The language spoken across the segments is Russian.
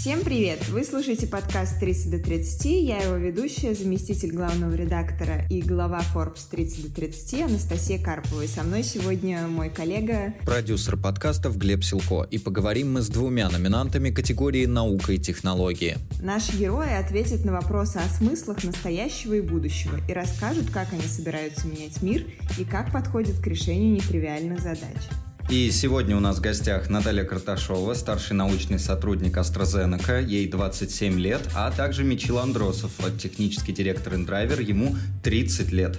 Всем привет! Вы слушаете подкаст 30 до 30. Я его ведущая, заместитель главного редактора и глава Forbes 30 до 30 Анастасия Карпова. И со мной сегодня мой коллега... Продюсер подкастов Глеб Силко. И поговорим мы с двумя номинантами категории «Наука и технологии». Наши герои ответят на вопросы о смыслах настоящего и будущего и расскажут, как они собираются менять мир и как подходят к решению нетривиальных задач. И сегодня у нас в гостях Наталья Карташова, старший научный сотрудник AstraZeneca, ей 27 лет, а также Мичил Андросов, технический директор InDriver, ему 30 лет.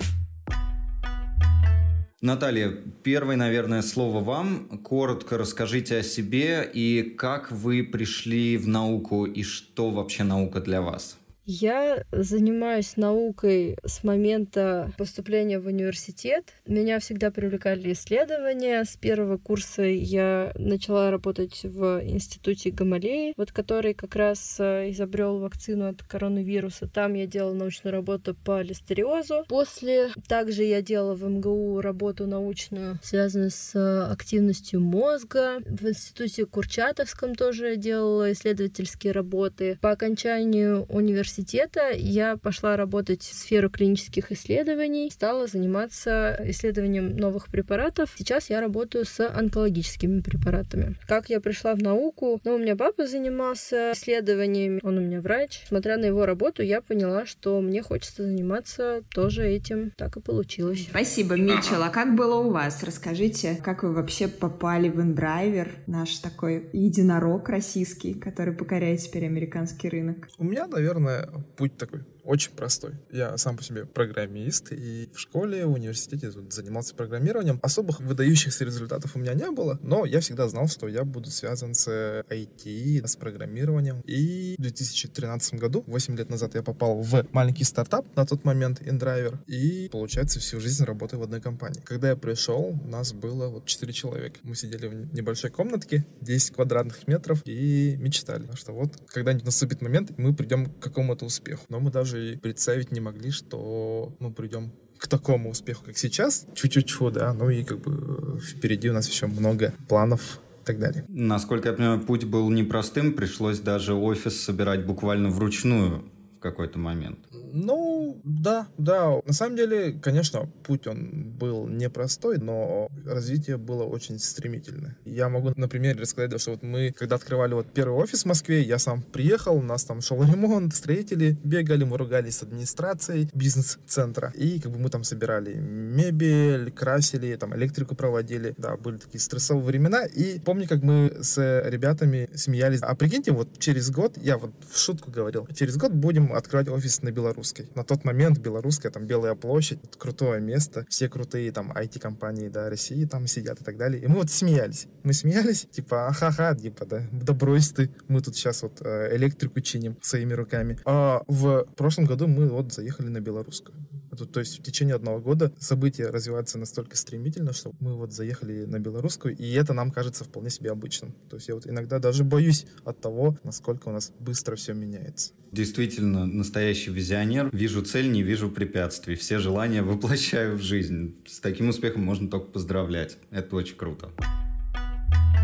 Наталья, первое, наверное, слово вам. Коротко расскажите о себе и как вы пришли в науку и что вообще наука для вас. Я занимаюсь наукой с момента поступления в университет. Меня всегда привлекали исследования. С первого курса я начала работать в институте Гамалеи, вот который как раз э, изобрел вакцину от коронавируса. Там я делала научную работу по листериозу. После также я делала в МГУ работу научную, связанную с э, активностью мозга. В институте Курчатовском тоже делала исследовательские работы. По окончанию университета университета я пошла работать в сферу клинических исследований, стала заниматься исследованием новых препаратов. Сейчас я работаю с онкологическими препаратами. Как я пришла в науку? Ну, у меня папа занимался исследованиями, он у меня врач. Смотря на его работу, я поняла, что мне хочется заниматься тоже этим. Так и получилось. Спасибо, Митчел. А как было у вас? Расскажите, как вы вообще попали в InDriver, наш такой единорог российский, который покоряет теперь американский рынок? У меня, наверное, puit nagu очень простой. Я сам по себе программист, и в школе, в университете занимался программированием. Особых выдающихся результатов у меня не было, но я всегда знал, что я буду связан с IT, с программированием. И в 2013 году, 8 лет назад, я попал в маленький стартап, на тот момент InDriver, и, получается, всю жизнь работаю в одной компании. Когда я пришел, нас было вот 4 человека. Мы сидели в небольшой комнатке, 10 квадратных метров, и мечтали, что вот когда-нибудь наступит момент, и мы придем к какому-то успеху. Но мы даже даже и представить не могли, что мы придем к такому успеху, как сейчас. Чуть-чуть, да, ну и как бы впереди у нас еще много планов и так далее. Насколько я понимаю, путь был непростым, пришлось даже офис собирать буквально вручную какой-то момент. Ну, да, да. На самом деле, конечно, путь он был непростой, но развитие было очень стремительное. Я могу на примере рассказать, что вот мы, когда открывали вот первый офис в Москве, я сам приехал, у нас там шел ремонт, строители бегали, мы ругались с администрацией бизнес-центра. И как бы мы там собирали мебель, красили, там электрику проводили. Да, были такие стрессовые времена. И помню, как мы с ребятами смеялись. А прикиньте, вот через год, я вот в шутку говорил, через год будем открывать офис на белорусской. На тот момент белорусская, там Белая площадь, крутое место, все крутые там IT-компании, да, России там сидят и так далее. И мы вот смеялись. Мы смеялись, типа, ахаха, типа, да, да брось ты, мы тут сейчас вот э, электрику чиним своими руками. А в прошлом году мы вот заехали на белорусскую. Это, то есть в течение одного года события развиваются настолько стремительно, что мы вот заехали на белорусскую, и это нам кажется вполне себе обычным. То есть я вот иногда даже боюсь от того, насколько у нас быстро все меняется. Действительно, настоящий визионер. Вижу цель, не вижу препятствий. Все желания воплощаю в жизнь. С таким успехом можно только поздравлять. Это очень круто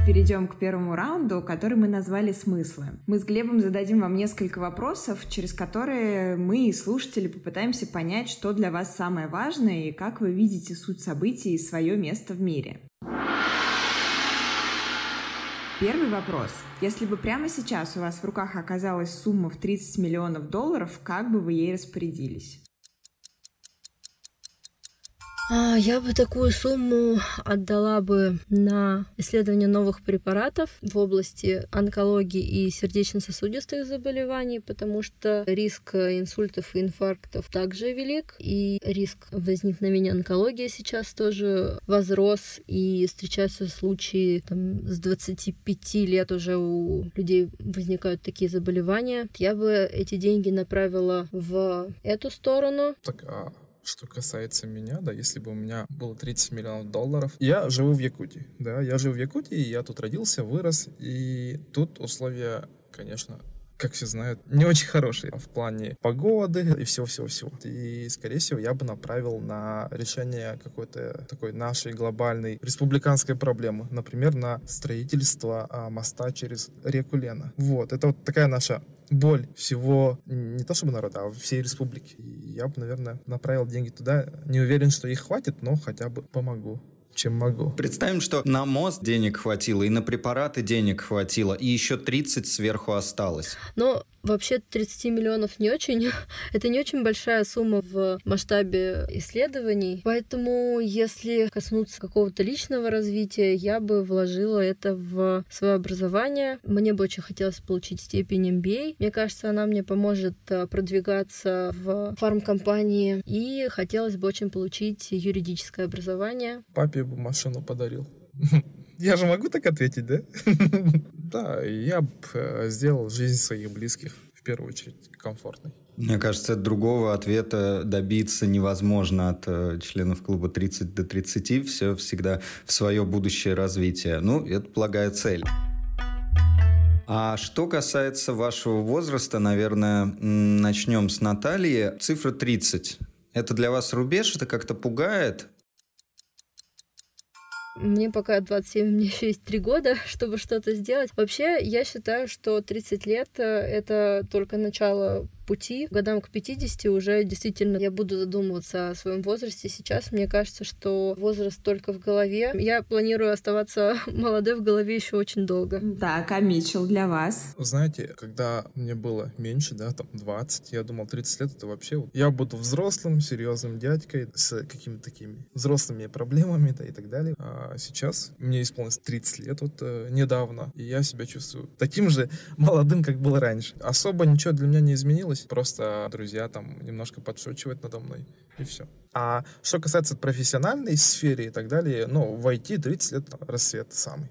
перейдем к первому раунду, который мы назвали «Смыслы». Мы с Глебом зададим вам несколько вопросов, через которые мы и слушатели попытаемся понять, что для вас самое важное и как вы видите суть событий и свое место в мире. Первый вопрос. Если бы прямо сейчас у вас в руках оказалась сумма в 30 миллионов долларов, как бы вы ей распорядились? А, я бы такую сумму отдала бы на исследование новых препаратов в области онкологии и сердечно-сосудистых заболеваний, потому что риск инсультов и инфарктов также велик, и риск возникновения онкологии сейчас тоже возрос, и встречаются случаи там, с 25 лет уже у людей возникают такие заболевания. Я бы эти деньги направила в эту сторону. Так, а что касается меня, да, если бы у меня было 30 миллионов долларов, я живу в Якутии, да, я живу в Якутии, я тут родился, вырос, и тут условия, конечно, как все знают, не очень хороший в плане погоды и всего-всего-всего. И, скорее всего, я бы направил на решение какой-то такой нашей глобальной республиканской проблемы. Например, на строительство а, моста через реку Лена. Вот, это вот такая наша боль всего, не то чтобы народа, а всей республики. Я бы, наверное, направил деньги туда. Не уверен, что их хватит, но хотя бы помогу чем могу. Представим, что на мост денег хватило, и на препараты денег хватило, и еще 30 сверху осталось. Но Вообще 30 миллионов не очень. Это не очень большая сумма в масштабе исследований. Поэтому, если коснуться какого-то личного развития, я бы вложила это в свое образование. Мне бы очень хотелось получить степень MBA. Мне кажется, она мне поможет э, продвигаться в фармкомпании. И хотелось бы очень получить юридическое образование. Папе бы машину подарил. Я же могу так ответить, да? Да, я бы э, сделал жизнь своих близких в первую очередь комфортной. Мне кажется, другого ответа добиться невозможно от э, членов клуба 30 до 30. Все всегда в свое будущее развитие. Ну, это благая цель. А что касается вашего возраста, наверное, начнем с Натальи. Цифра 30. Это для вас рубеж? Это как-то пугает? Мне пока 27, мне еще есть 3 года, чтобы что-то сделать. Вообще, я считаю, что 30 лет — это только начало пути. Годам к 50 уже действительно я буду задумываться о своем возрасте. Сейчас мне кажется, что возраст только в голове. Я планирую оставаться молодой в голове еще очень долго. Так, а Митчелл для вас? Знаете, когда мне было меньше, да, там 20, я думал 30 лет это вообще... Я буду взрослым, серьезным дядькой с какими-то такими взрослыми проблемами да, и так далее. А сейчас мне исполнилось 30 лет вот э, недавно, и я себя чувствую таким же молодым, как был раньше. Особо ничего для меня не изменилось изменилось. Просто друзья там немножко подшучивают надо мной, и все. А что касается профессиональной сферы и так далее, ну, в IT 30 лет рассвет самый.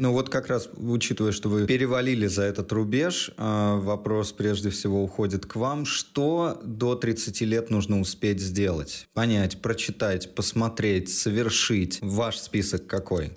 Ну вот как раз, учитывая, что вы перевалили за этот рубеж, а, вопрос прежде всего уходит к вам. Что до 30 лет нужно успеть сделать? Понять, прочитать, посмотреть, совершить? Ваш список какой?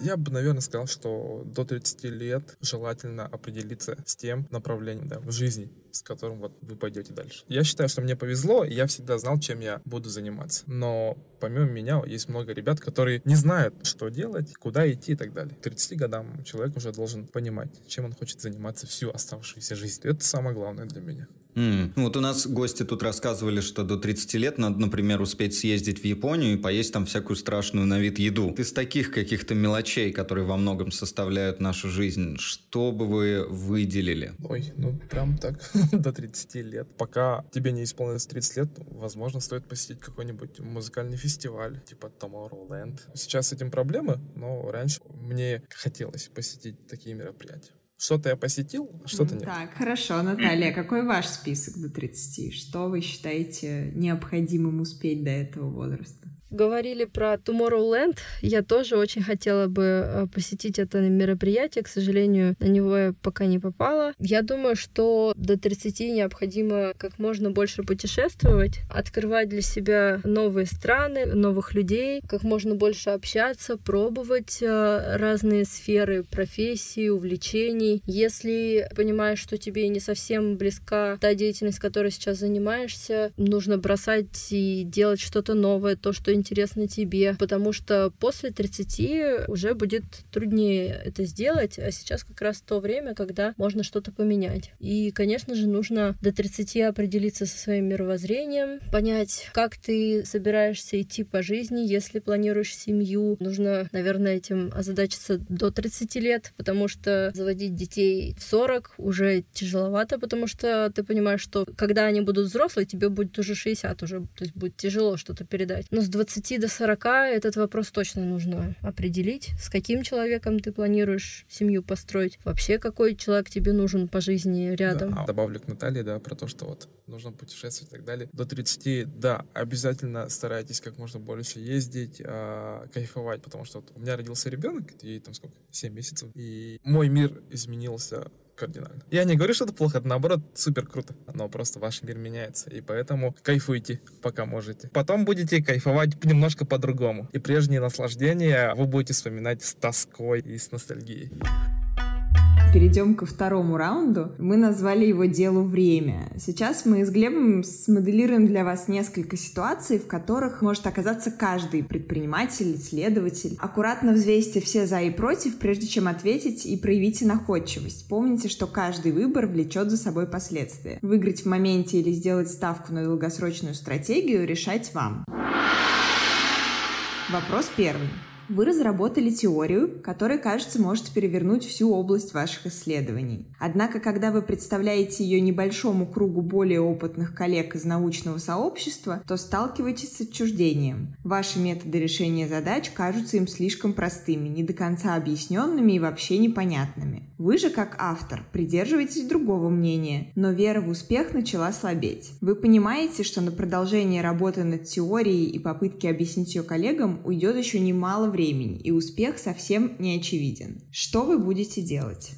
Я бы, наверное, сказал, что до 30 лет желательно определиться с тем направлением да, в жизни, с которым вот вы пойдете дальше. Я считаю, что мне повезло, и я всегда знал, чем я буду заниматься. Но помимо меня есть много ребят, которые не знают, что делать, куда идти и так далее. К 30 годам человек уже должен понимать, чем он хочет заниматься всю оставшуюся жизнь. Это самое главное для меня. Mm. Вот у нас гости тут рассказывали, что до 30 лет надо, например, успеть съездить в Японию и поесть там всякую страшную на вид еду. Из таких каких-то мелочей, которые во многом составляют нашу жизнь, что бы вы выделили? Ой, ну прям так, до 30 лет. Пока тебе не исполнилось 30 лет, возможно, стоит посетить какой-нибудь музыкальный фестиваль, типа Tomorrowland. Сейчас с этим проблемы, но раньше мне хотелось посетить такие мероприятия. Что-то я посетил, что-то нет. Так, хорошо. Наталья, какой ваш список до 30? Что вы считаете необходимым успеть до этого возраста? Говорили про Tomorrowland. Я тоже очень хотела бы э, посетить это мероприятие. К сожалению, на него я пока не попала. Я думаю, что до 30 необходимо как можно больше путешествовать, открывать для себя новые страны, новых людей, как можно больше общаться, пробовать э, разные сферы профессии, увлечений. Если понимаешь, что тебе не совсем близка та деятельность, которой сейчас занимаешься, нужно бросать и делать что-то новое, то, что интересно тебе, потому что после 30 уже будет труднее это сделать, а сейчас как раз то время, когда можно что-то поменять. И, конечно же, нужно до 30 определиться со своим мировоззрением, понять, как ты собираешься идти по жизни, если планируешь семью. Нужно, наверное, этим озадачиться до 30 лет, потому что заводить детей в 40 уже тяжеловато, потому что ты понимаешь, что когда они будут взрослые, тебе будет уже 60 уже, то есть будет тяжело что-то передать. Но с 20 30 до 40 этот вопрос точно нужно определить, с каким человеком ты планируешь семью построить, вообще какой человек тебе нужен по жизни рядом. Да, добавлю к Наталье, да, про то, что вот нужно путешествовать и так далее. До 30, да, обязательно старайтесь как можно больше ездить, а, кайфовать, потому что вот у меня родился ребенок, ей там сколько, 7 месяцев, и мой мир изменился кардинально. Я не говорю, что это плохо, это наоборот супер круто. Но просто ваш мир меняется, и поэтому кайфуйте, пока можете. Потом будете кайфовать немножко по-другому. И прежние наслаждения вы будете вспоминать с тоской и с ностальгией. Перейдем ко второму раунду. Мы назвали его «Делу время». Сейчас мы с Глебом смоделируем для вас несколько ситуаций, в которых может оказаться каждый предприниматель, исследователь. Аккуратно взвесьте все «за» и «против», прежде чем ответить, и проявите находчивость. Помните, что каждый выбор влечет за собой последствия. Выиграть в моменте или сделать ставку на долгосрочную стратегию решать вам. Вопрос первый. Вы разработали теорию, которая, кажется, может перевернуть всю область ваших исследований. Однако, когда вы представляете ее небольшому кругу более опытных коллег из научного сообщества, то сталкиваетесь с отчуждением. Ваши методы решения задач кажутся им слишком простыми, не до конца объясненными и вообще непонятными. Вы же, как автор, придерживаетесь другого мнения, но вера в успех начала слабеть. Вы понимаете, что на продолжение работы над теорией и попытки объяснить ее коллегам уйдет еще немало времени, и успех совсем не очевиден. Что вы будете делать?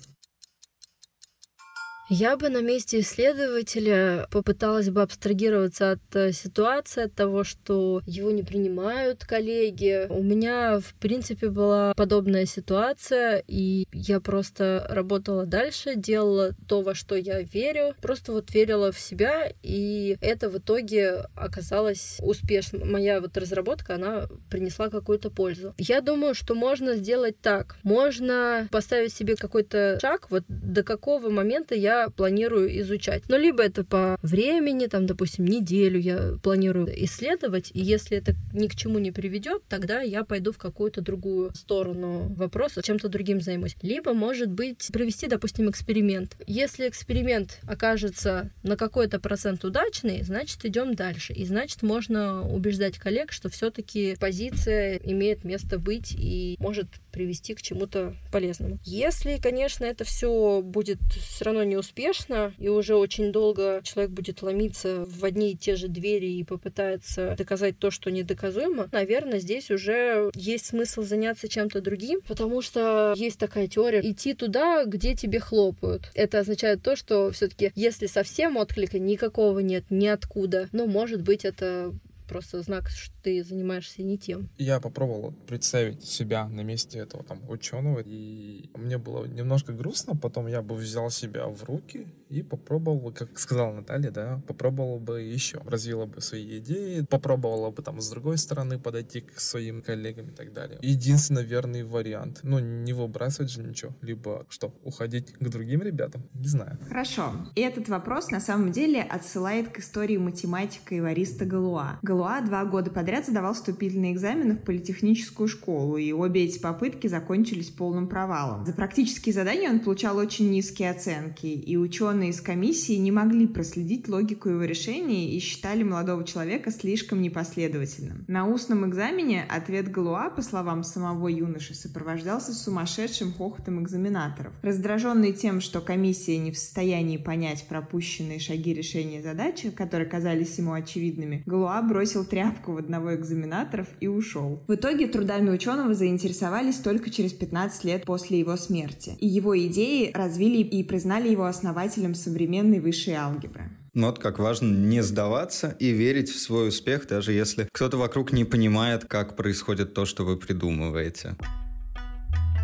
Я бы на месте исследователя попыталась бы абстрагироваться от э, ситуации, от того, что его не принимают коллеги. У меня, в принципе, была подобная ситуация, и я просто работала дальше, делала то, во что я верю, просто вот верила в себя, и это в итоге оказалось успешным. Моя вот разработка, она принесла какую-то пользу. Я думаю, что можно сделать так. Можно поставить себе какой-то шаг, вот до какого момента я планирую изучать. Но либо это по времени, там, допустим, неделю я планирую исследовать, и если это ни к чему не приведет, тогда я пойду в какую-то другую сторону вопроса, чем-то другим займусь. Либо, может быть, провести, допустим, эксперимент. Если эксперимент окажется на какой-то процент удачный, значит, идем дальше. И значит, можно убеждать коллег, что все-таки позиция имеет место быть и может привести к чему-то полезному. Если, конечно, это все будет все равно не успешно, и уже очень долго человек будет ломиться в одни и те же двери и попытается доказать то, что недоказуемо, наверное, здесь уже есть смысл заняться чем-то другим, потому что есть такая теория идти туда, где тебе хлопают. Это означает то, что все-таки, если совсем отклика никакого нет, ниоткуда, ну, может быть, это просто знак, что ты занимаешься не тем. Я попробовал представить себя на месте этого там ученого, и мне было немножко грустно, потом я бы взял себя в руки и попробовал, как сказала Наталья, да, попробовал бы еще, развила бы свои идеи, попробовала бы там с другой стороны подойти к своим коллегам и так далее. Единственный верный вариант, ну, не выбрасывать же ничего, либо что, уходить к другим ребятам, не знаю. Хорошо. И этот вопрос на самом деле отсылает к истории математика Ивариста Галуа. Галуа два года подряд сдавал вступительные экзамены в политехническую школу, и обе эти попытки закончились полным провалом. За практические задания он получал очень низкие оценки, и ученые из комиссии не могли проследить логику его решений и считали молодого человека слишком непоследовательным. На устном экзамене ответ Галуа, по словам самого юноши, сопровождался сумасшедшим хохотом экзаменаторов. Раздраженный тем, что комиссия не в состоянии понять пропущенные шаги решения задачи, которые казались ему очевидными, Галуа бросил тряпку в одного экзаменаторов и ушел. В итоге трудами ученого заинтересовались только через 15 лет после его смерти, и его идеи развили и признали его основателем современной высшей алгебры. Ну вот как важно не сдаваться и верить в свой успех, даже если кто-то вокруг не понимает, как происходит то, что вы придумываете.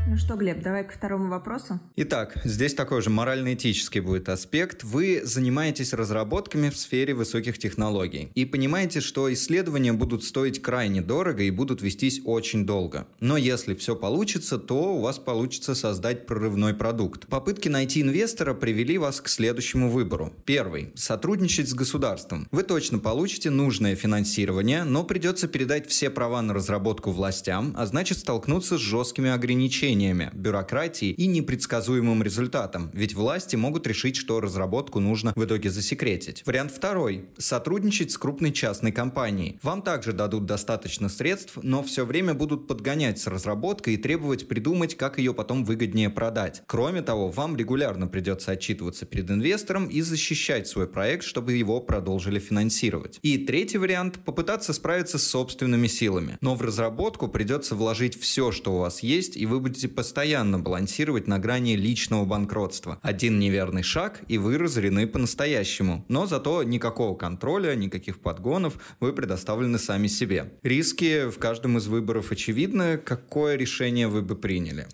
Ну что, Глеб, давай к второму вопросу. Итак, здесь такой же морально-этический будет аспект. Вы занимаетесь разработками в сфере высоких технологий и понимаете, что исследования будут стоить крайне дорого и будут вестись очень долго. Но если все получится, то у вас получится создать прорывной продукт. Попытки найти инвестора привели вас к следующему выбору. Первый. Сотрудничать с государством. Вы точно получите нужное финансирование, но придется передать все права на разработку властям, а значит столкнуться с жесткими ограничениями ограничениями, бюрократией и непредсказуемым результатом, ведь власти могут решить, что разработку нужно в итоге засекретить. Вариант второй – сотрудничать с крупной частной компанией. Вам также дадут достаточно средств, но все время будут подгонять с разработкой и требовать придумать, как ее потом выгоднее продать. Кроме того, вам регулярно придется отчитываться перед инвестором и защищать свой проект, чтобы его продолжили финансировать. И третий вариант – попытаться справиться с собственными силами. Но в разработку придется вложить все, что у вас есть, и вы будете будете постоянно балансировать на грани личного банкротства. Один неверный шаг, и вы разорены по-настоящему. Но зато никакого контроля, никаких подгонов, вы предоставлены сами себе. Риски в каждом из выборов очевидны. Какое решение вы бы приняли?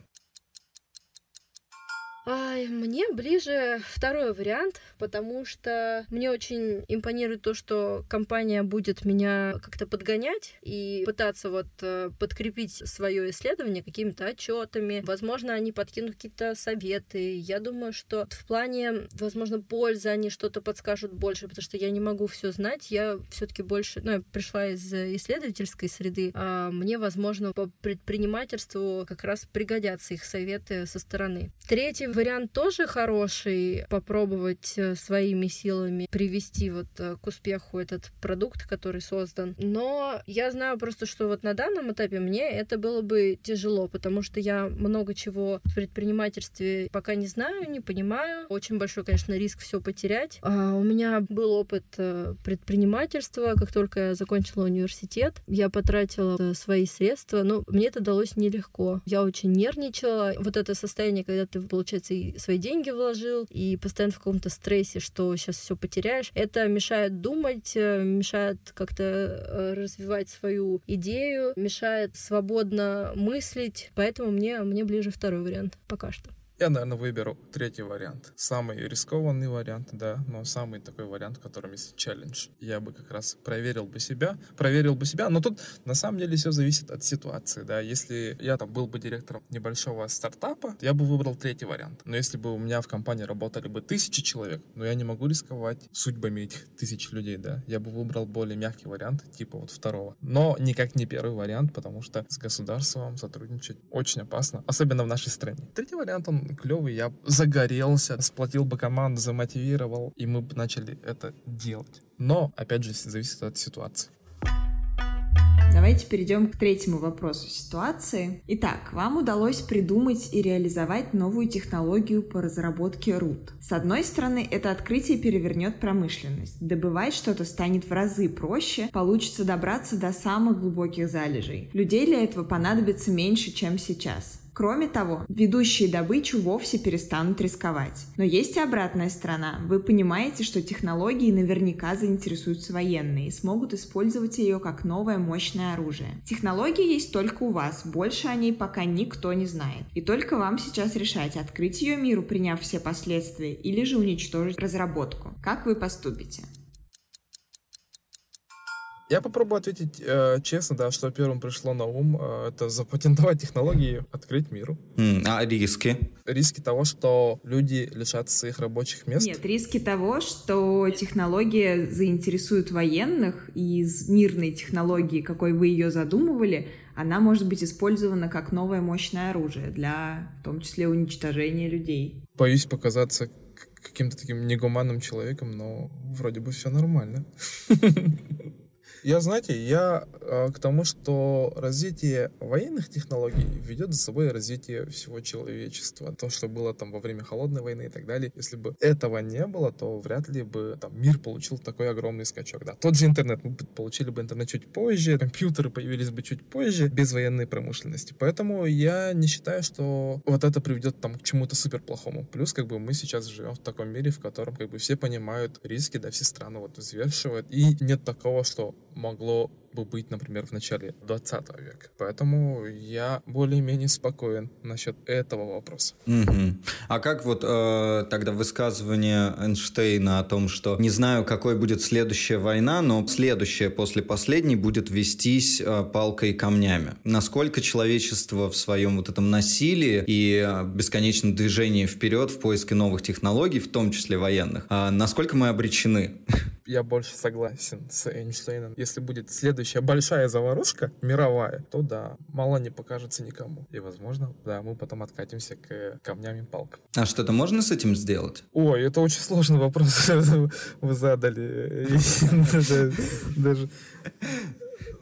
Ай, мне ближе второй вариант, потому что мне очень импонирует то, что компания будет меня как-то подгонять и пытаться вот э, подкрепить свое исследование какими-то отчетами. Возможно, они подкинут какие-то советы. Я думаю, что в плане, возможно, пользы они что-то подскажут больше, потому что я не могу все знать. Я все-таки больше, ну, я пришла из исследовательской среды, а мне, возможно, по предпринимательству как раз пригодятся их советы со стороны. Третий вариант тоже хороший, попробовать э, своими силами привести вот э, к успеху этот продукт, который создан. Но я знаю просто, что вот на данном этапе мне это было бы тяжело, потому что я много чего в предпринимательстве пока не знаю, не понимаю. Очень большой, конечно, риск все потерять. А у меня был опыт э, предпринимательства, как только я закончила университет. Я потратила свои средства, но мне это далось нелегко. Я очень нервничала. Вот это состояние, когда ты, получается, и свои деньги вложил, и постоянно в каком-то стрессе, что сейчас все потеряешь. Это мешает думать, э, мешает как-то э, развивать свою идею, мешает свободно мыслить. Поэтому мне, мне ближе второй вариант пока что. Я, наверное, выберу третий вариант. Самый рискованный вариант, да, но самый такой вариант, в котором есть челлендж. Я бы как раз проверил бы себя, проверил бы себя, но тут на самом деле все зависит от ситуации, да. Если я там был бы директором небольшого стартапа, я бы выбрал третий вариант. Но если бы у меня в компании работали бы тысячи человек, но я не могу рисковать судьбами этих тысяч людей, да, я бы выбрал более мягкий вариант, типа вот второго. Но никак не первый вариант, потому что с государством сотрудничать очень опасно, особенно в нашей стране. Третий вариант, он клевый, я загорелся, сплотил бы команду, замотивировал, и мы бы начали это делать. Но, опять же, зависит от ситуации. Давайте перейдем к третьему вопросу ситуации. Итак, вам удалось придумать и реализовать новую технологию по разработке руд. С одной стороны, это открытие перевернет промышленность. Добывать что-то станет в разы проще, получится добраться до самых глубоких залежей. Людей для этого понадобится меньше, чем сейчас. Кроме того, ведущие добычу вовсе перестанут рисковать. Но есть и обратная сторона. Вы понимаете, что технологии наверняка заинтересуются военные и смогут использовать ее как новое мощное оружие. Технология есть только у вас, больше о ней пока никто не знает. И только вам сейчас решать, открыть ее миру, приняв все последствия, или же уничтожить разработку. Как вы поступите? Я попробую ответить э, честно, да, что первым пришло на ум, э, это запатентовать технологии, открыть миру. Mm, а риски? Риски того, что люди лишатся своих рабочих мест. Нет, риски того, что технология заинтересует военных, и из мирной технологии, какой вы ее задумывали, она может быть использована как новое мощное оружие для, в том числе, уничтожения людей. Боюсь показаться каким-то таким негуманным человеком, но вроде бы все нормально. Я, знаете, я э, к тому, что развитие военных технологий ведет за собой развитие всего человечества. То, что было там во время холодной войны и так далее. Если бы этого не было, то вряд ли бы там мир получил такой огромный скачок. Да, тот же интернет, мы получили бы интернет чуть позже, компьютеры появились бы чуть позже, без военной промышленности. Поэтому я не считаю, что вот это приведет там к чему-то супер плохому. Плюс, как бы мы сейчас живем в таком мире, в котором как бы все понимают риски, да, все страны вот взвешивают. И нет такого, что могло бы быть, например, в начале 20 века. Поэтому я более-менее спокоен насчет этого вопроса. Угу. А как вот э, тогда высказывание Эйнштейна о том, что не знаю, какой будет следующая война, но следующая после последней будет вестись э, палкой и камнями. Насколько человечество в своем вот этом насилии и э, бесконечном движении вперед в поиске новых технологий, в том числе военных, э, насколько мы обречены? Я больше согласен с Эйнштейном. Если будет следующая большая заварушка мировая, то да, мало не покажется никому. И, возможно, да, мы потом откатимся к камням и палкам. А что-то можно с этим сделать? Ой, это очень сложный вопрос вы задали. Даже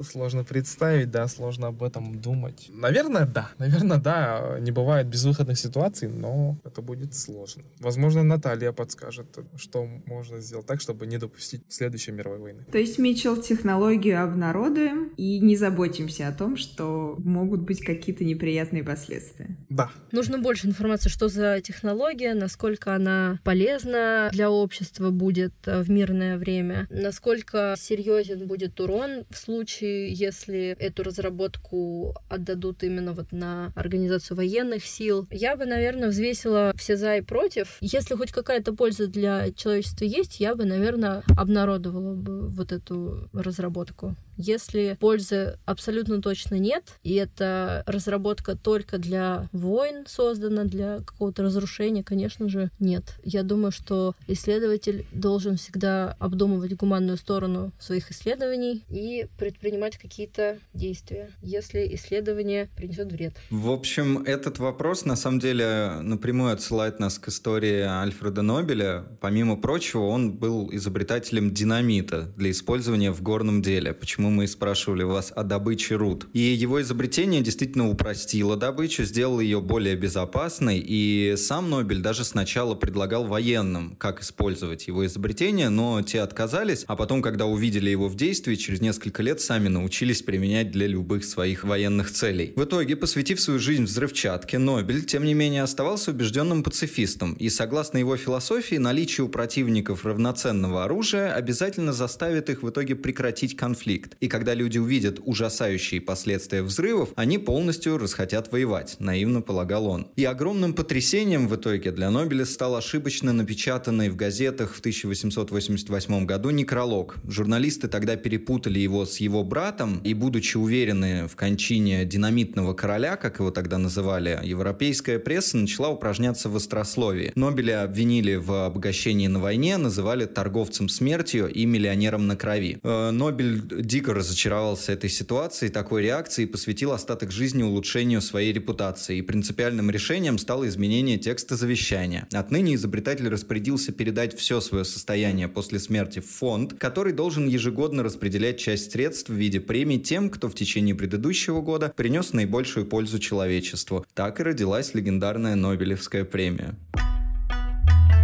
сложно представить, да, сложно об этом думать. Наверное, да. Наверное, да. Не бывает безвыходных ситуаций, но это будет сложно. Возможно, Наталья подскажет, что можно сделать так, чтобы не допустить следующей мировой войны. То есть, Митчелл, технологию обнародуем и не заботимся о том, что могут быть какие-то неприятные последствия. Да. Нужно больше информации, что за технология, насколько она полезна для общества будет э, в мирное время, насколько серьезен будет урон в случае случае, если эту разработку отдадут именно вот на организацию военных сил, я бы, наверное, взвесила все за и против. Если хоть какая-то польза для человечества есть, я бы, наверное, обнародовала бы вот эту разработку. Если пользы абсолютно точно нет, и эта разработка только для войн создана, для какого-то разрушения, конечно же, нет. Я думаю, что исследователь должен всегда обдумывать гуманную сторону своих исследований и предпринимать какие-то действия, если исследование принесет вред. В общем, этот вопрос на самом деле напрямую отсылает нас к истории Альфреда Нобеля. Помимо прочего, он был изобретателем динамита для использования в горном деле. Почему мы спрашивали вас о добыче руд. И его изобретение действительно упростило добычу, сделало ее более безопасной, и сам Нобель даже сначала предлагал военным, как использовать его изобретение, но те отказались, а потом, когда увидели его в действии, через несколько лет сами научились применять для любых своих военных целей. В итоге, посвятив свою жизнь взрывчатке, Нобель, тем не менее, оставался убежденным пацифистом, и согласно его философии, наличие у противников равноценного оружия обязательно заставит их в итоге прекратить конфликт. И когда люди увидят ужасающие последствия взрывов, они полностью расхотят воевать, наивно полагал он. И огромным потрясением в итоге для Нобеля стал ошибочно напечатанный в газетах в 1888 году некролог. Журналисты тогда перепутали его с его братом, и, будучи уверены в кончине динамитного короля, как его тогда называли, европейская пресса начала упражняться в острословии. Нобеля обвинили в обогащении на войне, называли торговцем смертью и миллионером на крови. Э, Нобель дико разочаровался этой ситуацией, такой реакцией и посвятил остаток жизни улучшению своей репутации. И принципиальным решением стало изменение текста завещания. Отныне изобретатель распорядился передать все свое состояние после смерти в фонд, который должен ежегодно распределять часть средств в виде премий тем, кто в течение предыдущего года принес наибольшую пользу человечеству. Так и родилась легендарная Нобелевская премия.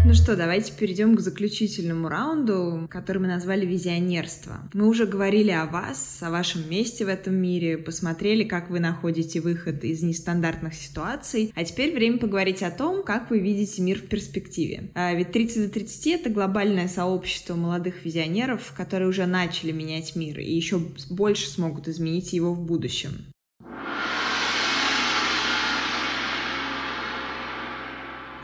Ну что, давайте перейдем к заключительному раунду, который мы назвали «Визионерство». Мы уже говорили о вас, о вашем месте в этом мире, посмотрели, как вы находите выход из нестандартных ситуаций, а теперь время поговорить о том, как вы видите мир в перспективе. А ведь 30 до 30 — это глобальное сообщество молодых визионеров, которые уже начали менять мир и еще больше смогут изменить его в будущем.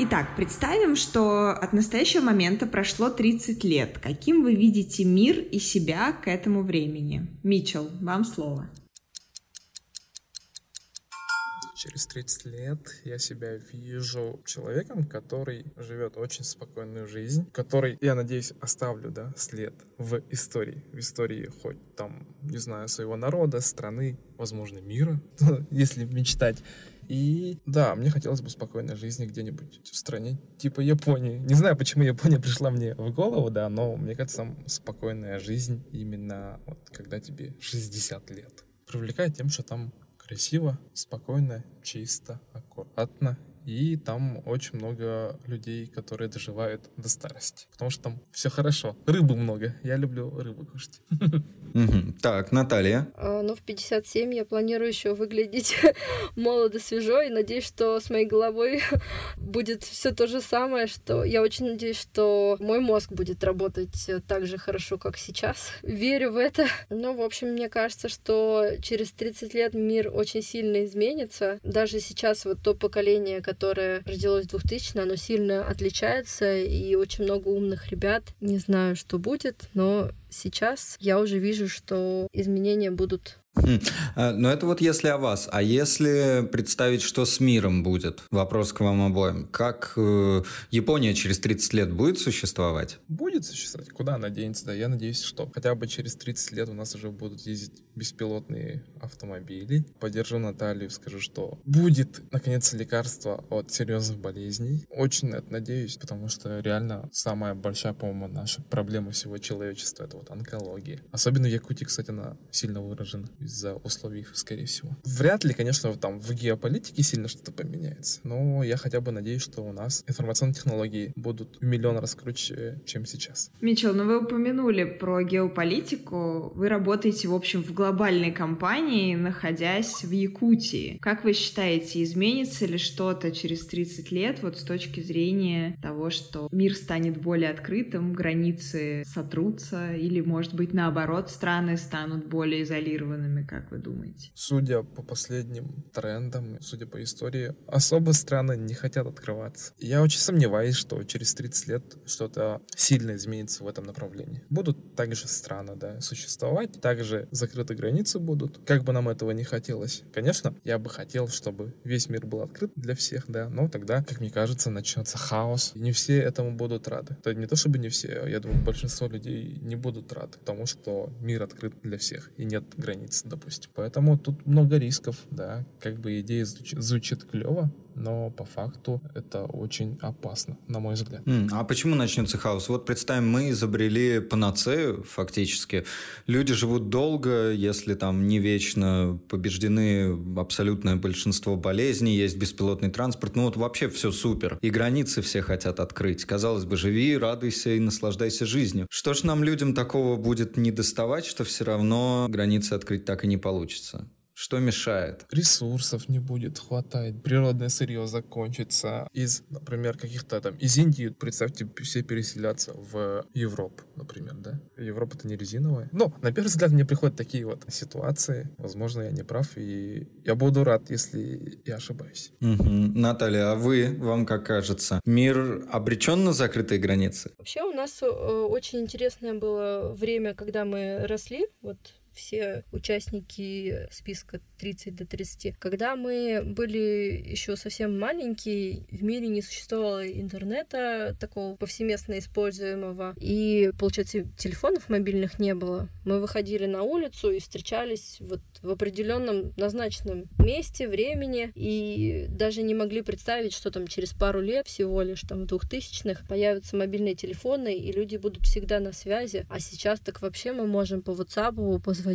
Итак, представим, что от настоящего момента прошло 30 лет. Каким вы видите мир и себя к этому времени? Митчел, вам слово. Через 30 лет я себя вижу человеком, который живет очень спокойную жизнь, который, я надеюсь, оставлю, да, след в истории. В истории хоть там, не знаю, своего народа, страны, возможно, мира, если мечтать. И да, мне хотелось бы спокойной жизни где-нибудь в стране типа Японии. Не знаю, почему Япония пришла мне в голову, да, но мне кажется, спокойная жизнь именно вот когда тебе 60 лет. Привлекает тем, что там красиво, спокойно, чисто, аккуратно. И там очень много людей, которые доживают до старости. Потому что там все хорошо. Рыбы много. Я люблю рыбу кушать. Так, Наталья. А, ну, в 57 я планирую еще выглядеть молодо, свежо, и надеюсь, что с моей головой будет все то же самое, что я очень надеюсь, что мой мозг будет работать так же хорошо, как сейчас. Верю в это. Но, в общем, мне кажется, что через 30 лет мир очень сильно изменится. Даже сейчас вот то поколение, которое родилось в 2000 оно сильно отличается, и очень много умных ребят. Не знаю, что будет, но сейчас я уже вижу, что изменения будут но это вот если о вас. А если представить, что с миром будет? Вопрос к вам обоим. Как э, Япония через 30 лет будет существовать? Будет существовать. Куда она денется? Да, я надеюсь, что хотя бы через 30 лет у нас уже будут ездить беспилотные автомобили. Поддержу Наталью, скажу, что будет, наконец, лекарство от серьезных болезней. Очень это надеюсь, потому что реально самая большая, по-моему, наша проблема всего человечества — это вот онкология. Особенно в Якутии, кстати, она сильно выражена. Из-за условий, скорее всего. Вряд ли, конечно, там в геополитике сильно что-то поменяется, но я хотя бы надеюсь, что у нас информационные технологии будут в миллион раз круче, чем сейчас. Мичел, ну вы упомянули про геополитику. Вы работаете, в общем, в глобальной компании, находясь в Якутии. Как вы считаете, изменится ли что-то через 30 лет вот с точки зрения того, что мир станет более открытым, границы сотрутся, или, может быть, наоборот, страны станут более изолированными, как вы думаете? Судя по последним трендам, судя по истории, особо страны не хотят открываться. Я очень сомневаюсь, что через 30 лет что-то сильно изменится в этом направлении. Будут также страны, да, существовать, также закрыты границы будут, как бы нам этого не хотелось. Конечно, я бы хотел, чтобы весь мир был открыт для всех, да, но тогда, как мне кажется, начнется хаос, и не все этому будут рады. Это не то чтобы не все, я думаю, большинство людей не будут рады тому, что мир открыт для всех и нет границ, допустим. Поэтому тут много рисков, да, как бы идея звучит, звучит клево, но по факту это очень опасно, на мой взгляд. А почему начнется хаос? Вот представим, мы изобрели панацею фактически. Люди живут долго, если там не вечно побеждены абсолютное большинство болезней, есть беспилотный транспорт, ну вот вообще все супер. И границы все хотят открыть. Казалось бы, живи, радуйся и наслаждайся жизнью. Что ж нам людям такого будет не доставать, что все равно границы открыть так и не получится? Что мешает? Ресурсов не будет хватать, природное сырье закончится. Из, например, каких-то там, из Индии, представьте, все переселяться в Европу, например, да? Европа это не резиновая. Но, на первый взгляд, мне приходят такие вот ситуации. Возможно, я не прав, и я буду рад, если я ошибаюсь. Угу. Наталья, а вы, вам как кажется, мир обречен на закрытые границы? Вообще у нас э, очень интересное было время, когда мы росли, вот все участники списка 30 до 30. Когда мы были еще совсем маленькие, в мире не существовало интернета такого повсеместно используемого, и, получается, телефонов мобильных не было. Мы выходили на улицу и встречались вот в определенном назначенном месте, времени, и даже не могли представить, что там через пару лет всего лишь там двухтысячных появятся мобильные телефоны, и люди будут всегда на связи. А сейчас так вообще мы можем по WhatsApp позвонить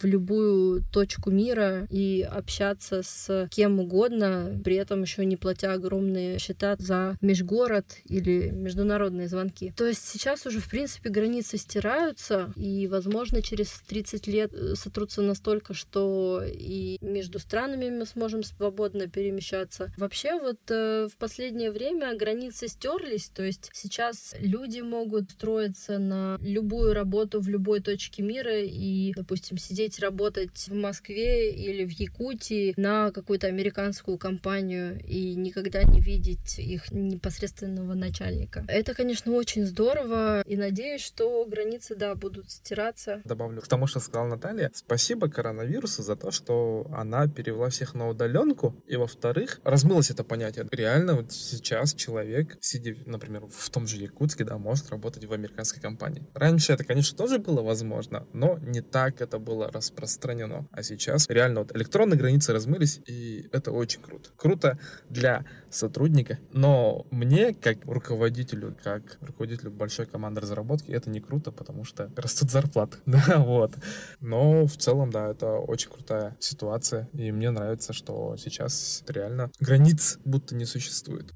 в любую точку мира и общаться с кем угодно, при этом еще не платя огромные счета за межгород или международные звонки. То есть сейчас уже, в принципе, границы стираются, и, возможно, через 30 лет э, сотрутся настолько, что и между странами мы сможем свободно перемещаться. Вообще, вот э, в последнее время границы стерлись, то есть сейчас люди могут строиться на любую работу в любой точке мира и, допустим, сидеть работать в Москве или в Якутии на какую-то американскую компанию и никогда не видеть их непосредственного начальника. Это, конечно, очень здорово, и надеюсь, что границы, да, будут стираться. Добавлю к тому, что сказала Наталья, спасибо коронавирусу за то, что она перевела всех на удаленку, и, во-вторых, размылось это понятие. Реально, вот сейчас человек, сидя, например, в том же Якутске, да, может работать в американской компании. Раньше это, конечно, тоже было возможно, но не так это было распространено. А сейчас реально вот электронные границы размылись, и это очень круто. Круто для сотрудника, но мне, как руководителю, как руководителю большой команды разработки, это не круто, потому что растут зарплаты. Да, вот. Но в целом, да, это очень крутая ситуация, и мне нравится, что сейчас реально границ будто не существует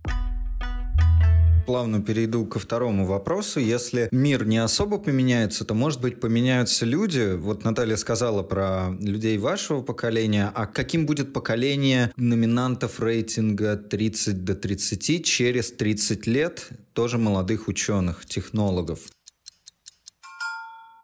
плавно перейду ко второму вопросу. Если мир не особо поменяется, то, может быть, поменяются люди. Вот Наталья сказала про людей вашего поколения. А каким будет поколение номинантов рейтинга 30 до 30 через 30 лет тоже молодых ученых, технологов?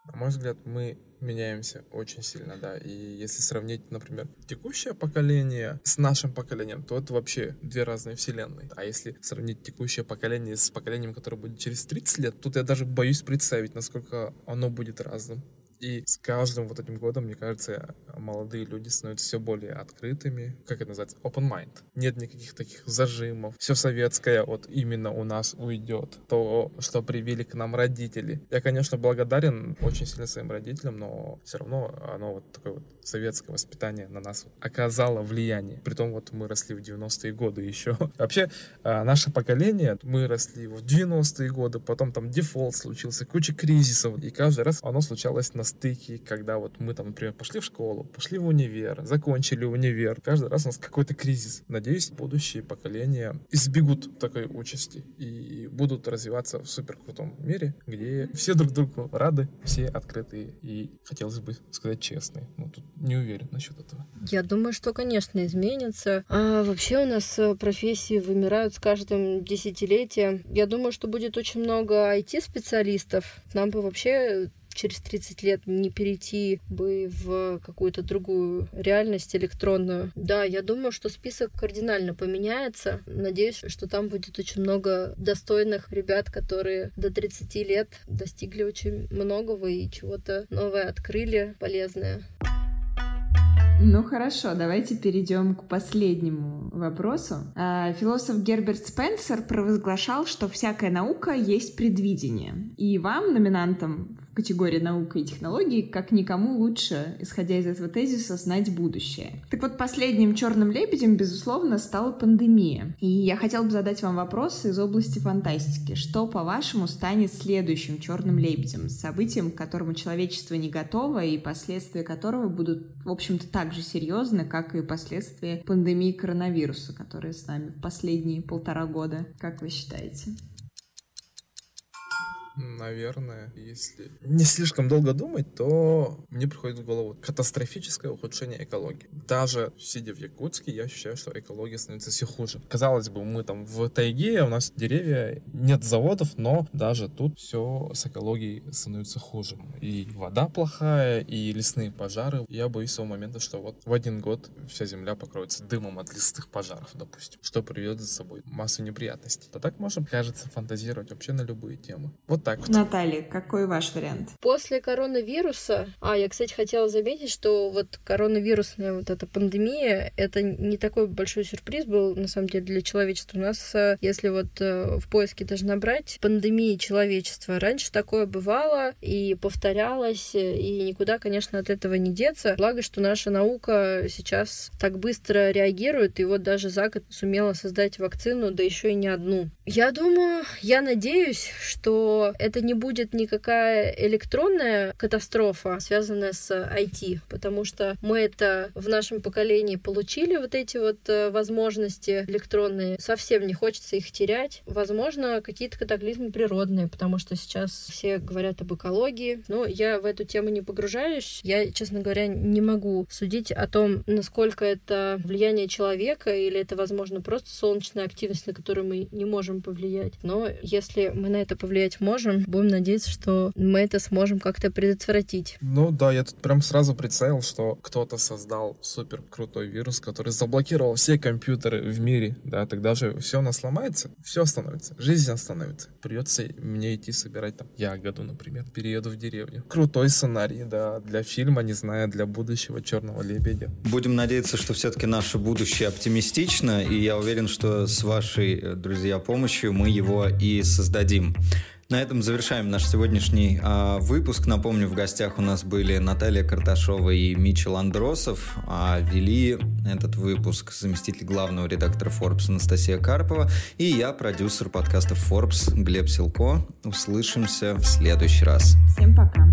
На мой взгляд, мы меняемся очень сильно, да. И если сравнить, например, текущее поколение с нашим поколением, то это вообще две разные вселенные. А если сравнить текущее поколение с поколением, которое будет через 30 лет, тут я даже боюсь представить, насколько оно будет разным. И с каждым вот этим годом, мне кажется, молодые люди становятся все более открытыми. Как это называется? Open mind. Нет никаких таких зажимов. Все советское вот именно у нас уйдет. То, что привили к нам родители. Я, конечно, благодарен очень сильно своим родителям, но все равно оно вот такое вот советское воспитание на нас оказало влияние. Притом вот мы росли в 90-е годы еще. Вообще, а, наше поколение, мы росли в 90-е годы, потом там дефолт случился, куча кризисов, и каждый раз оно случалось на стыке, когда вот мы там, например, пошли в школу, пошли в универ, закончили универ. Каждый раз у нас какой-то кризис. Надеюсь, будущие поколения избегут такой участи и будут развиваться в супер крутом мире, где все друг другу рады, все открытые и, хотелось бы сказать, честные. Но тут не уверен насчет этого. Я думаю, что, конечно, изменится. А вообще у нас э, профессии вымирают с каждым десятилетием. Я думаю, что будет очень много IT-специалистов. Нам бы вообще через 30 лет не перейти бы в какую-то другую реальность электронную. Да, я думаю, что список кардинально поменяется. Надеюсь, что там будет очень много достойных ребят, которые до 30 лет достигли очень многого и чего-то новое открыли, полезное. Ну хорошо, давайте перейдем к последнему вопросу. А, философ Герберт Спенсер провозглашал, что всякая наука есть предвидение. И вам, номинантам категории наука и технологии, как никому лучше, исходя из этого тезиса, знать будущее. Так вот, последним черным лебедем, безусловно, стала пандемия. И я хотела бы задать вам вопрос из области фантастики. Что, по-вашему, станет следующим черным лебедем? Событием, к которому человечество не готово и последствия которого будут, в общем-то, так же серьезны, как и последствия пандемии коронавируса, которые с нами в последние полтора года. Как вы считаете? Наверное, если не слишком долго думать, то мне приходит в голову катастрофическое ухудшение экологии. Даже сидя в Якутске, я ощущаю, что экология становится все хуже. Казалось бы, мы там в тайге, у нас деревья, нет заводов, но даже тут все с экологией становится хуже. И вода плохая, и лесные пожары. Я боюсь того момента, что вот в один год вся земля покроется дымом от лесных пожаров, допустим, что приведет за собой массу неприятностей. А так можем, кажется, фантазировать вообще на любые темы. Вот так вот. Наталья, какой ваш вариант? После коронавируса, а, я, кстати, хотела заметить, что вот коронавирусная вот эта пандемия, это не такой большой сюрприз был, на самом деле, для человечества. У нас, э, если вот э, в поиске даже набрать пандемии человечества, раньше такое бывало и повторялось, и никуда, конечно, от этого не деться. Благо, что наша наука сейчас так быстро реагирует, и вот даже за год сумела создать вакцину, да еще и не одну. Я думаю, я надеюсь, что это не будет никакая электронная катастрофа, связанная с IT, потому что мы это в нашем поколении получили, вот эти вот э, возможности электронные. Совсем не хочется их терять. Возможно, какие-то катаклизмы природные, потому что сейчас все говорят об экологии. Но я в эту тему не погружаюсь. Я, честно говоря, не могу судить о том, насколько это влияние человека или это, возможно, просто солнечная активность, на которую мы не можем повлиять. Но если мы на это повлиять можем, можем. Будем надеяться, что мы это сможем как-то предотвратить. Ну да, я тут прям сразу представил, что кто-то создал супер крутой вирус, который заблокировал все компьютеры в мире, да, тогда же все у нас сломается, все остановится, жизнь остановится. Придется мне идти собирать там ягоду, например, перееду в деревню. Крутой сценарий, да, для фильма, не знаю, для будущего черного лебедя. Будем надеяться, что все-таки наше будущее оптимистично, и я уверен, что с вашей, э, друзья, помощью мы его и создадим. На этом завершаем наш сегодняшний э, выпуск. Напомню, в гостях у нас были Наталья Карташова и Мичел Андросов. А вели этот выпуск заместитель главного редактора Forbes Анастасия Карпова и я, продюсер подкаста Forbes Глеб Силко. Услышимся в следующий раз. Всем пока.